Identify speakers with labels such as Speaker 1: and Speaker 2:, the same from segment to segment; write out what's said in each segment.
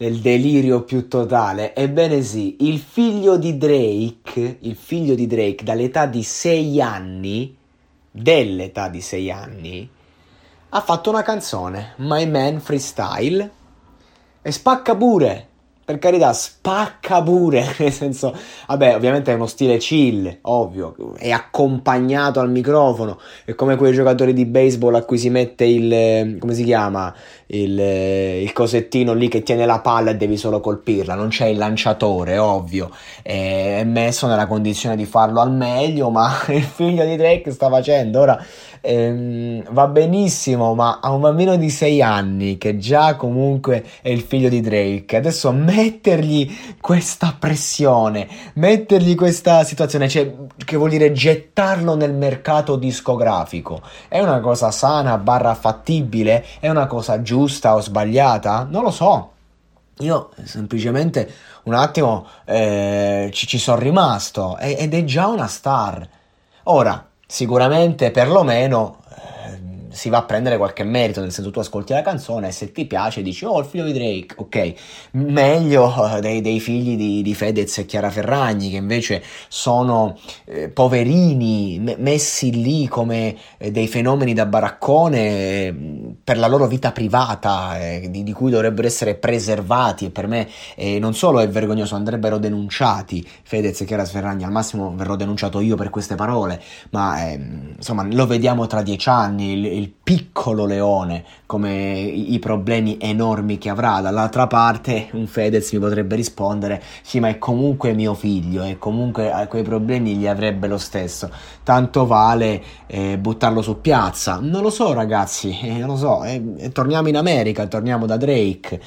Speaker 1: nel delirio più totale. Ebbene sì, il figlio di Drake, il figlio di Drake dall'età di 6 anni, dell'età di 6 anni, ha fatto una canzone, My Man Freestyle, e spacca pure. Per carità, spacca pure, nel senso, vabbè, ovviamente è uno stile chill, ovvio, è accompagnato al microfono, è come quei giocatori di baseball a cui si mette il, come si chiama, il, il cosettino lì che tiene la palla e devi solo colpirla, non c'è il lanciatore, ovvio, è messo nella condizione di farlo al meglio, ma il figlio di Drake sta facendo, ora ehm, va benissimo, ma a un bambino di 6 anni che già comunque è il figlio di Drake, adesso mettergli questa pressione, mettergli questa situazione, cioè che vuol dire gettarlo nel mercato discografico, è una cosa sana, barra fattibile, è una cosa giusta o sbagliata? Non lo so. Io semplicemente un attimo eh, ci, ci sono rimasto ed è già una star. Ora, sicuramente perlomeno si va a prendere qualche merito, nel senso tu ascolti la canzone e se ti piace dici oh il figlio di Drake, ok, meglio eh, dei, dei figli di, di, Fedez e Chiara Ferragni che invece sono eh, poverini me, messi lì come eh, dei fenomeni da baraccone eh, per la loro vita privata eh, di, di, cui dovrebbero essere preservati. E per me eh, non solo è vergognoso, andrebbero denunciati Fedez e Chiara Ferragni, al massimo verrò denunciato io per queste parole, ma ehm, insomma lo vediamo tra dieci anni, il, il piccolo leone come i, problemi enormi che avrà. Dall'altra parte un Fedez mi potrebbe rispondere sì ma è comunque mio figlio e comunque a quei problemi li avrebbe lo stesso. Tanto vale eh, buttarlo su piazza. Non lo so ragazzi, eh, non lo so. Eh, torniamo in America, torniamo da Drake.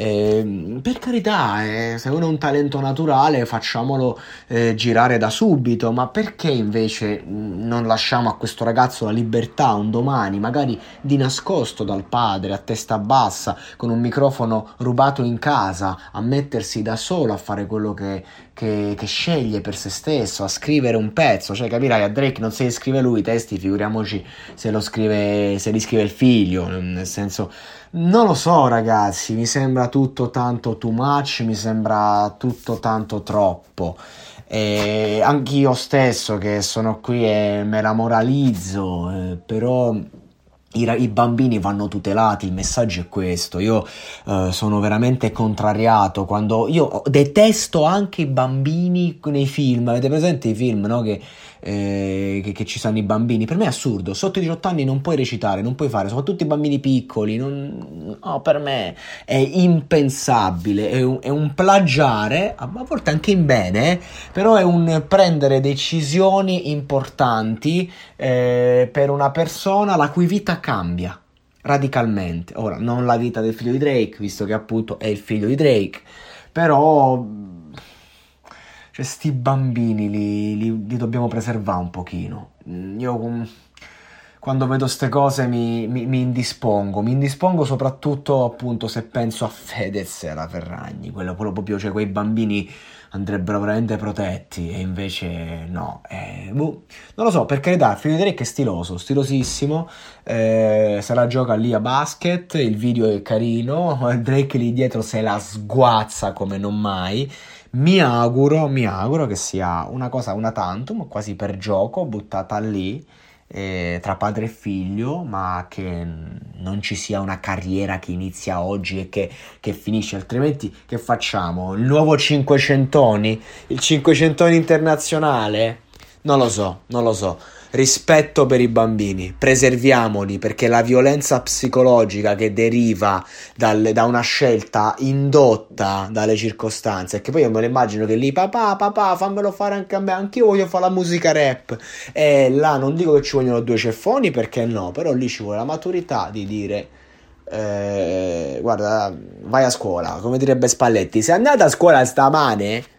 Speaker 1: Eh, per carità, eh, se uno ha un talento naturale facciamolo eh, girare da subito, ma perché invece non lasciamo a questo ragazzo la libertà un domani, magari di nascosto dal padre, a testa bassa, con un microfono rubato in casa, a mettersi da solo a fare quello che, che, che sceglie per se stesso, a scrivere un pezzo, cioè capirai, a Drake non se li scrive lui i testi, figuriamoci se, scrive, se li scrive il figlio, nel senso non lo so ragazzi, mi sembra tutto tanto too much, mi sembra tutto tanto troppo. E anch'io stesso che sono qui e me la moralizzo, eh, però i, i, bambini vanno tutelati, il messaggio è questo. Io eh, sono veramente contrariato quando io detesto anche i bambini nei film. Avete presente i film, no? Che eh, che, che, ci sono i bambini. Per me è assurdo, sotto i 18 anni non puoi recitare, non puoi fare, soprattutto i bambini piccoli, non, no, per me è impensabile, è un, è un plagiare, a volte anche in bene, però è un prendere decisioni importanti eh, per una persona la cui vita cambia radicalmente. Ora, non la vita del figlio di Drake, visto che appunto è il figlio di Drake, però cioè, sti bambini li, li, li dobbiamo preservare un pochino. Mm, io quando vedo queste cose mi, mi, mi, indispongo. Mi indispongo soprattutto appunto se penso a Fedez e alla Ferragni, quello, proprio, cioè quei bambini andrebbero veramente protetti e invece no. Eh, boh, non lo so, per carità, di Drake è stiloso, stilosissimo, eh, se la gioca lì a basket, il video è carino, Drake lì dietro se la sguazza come non mai. Mi auguro, mi auguro che sia una cosa, una tantum, quasi per gioco, buttata lì eh, tra padre e figlio, ma che non ci sia una carriera che inizia oggi e che, che finisce, altrimenti che facciamo? Il nuovo Cinquecentoni? Il Cinquecentoni internazionale? Non lo so, non lo so rispetto per i bambini, preserviamoli perché la violenza psicologica che deriva dal, da una scelta indotta dalle circostanze, che poi io me lo immagino che lì papà, papà, fammelo fare anche a me, anch'io voglio fare la musica rap e là non dico che ci vogliono due ceffoni perché no, però lì ci vuole la maturità di dire eh, guarda, vai a scuola, come direbbe Spalletti, sei andata a scuola stamane?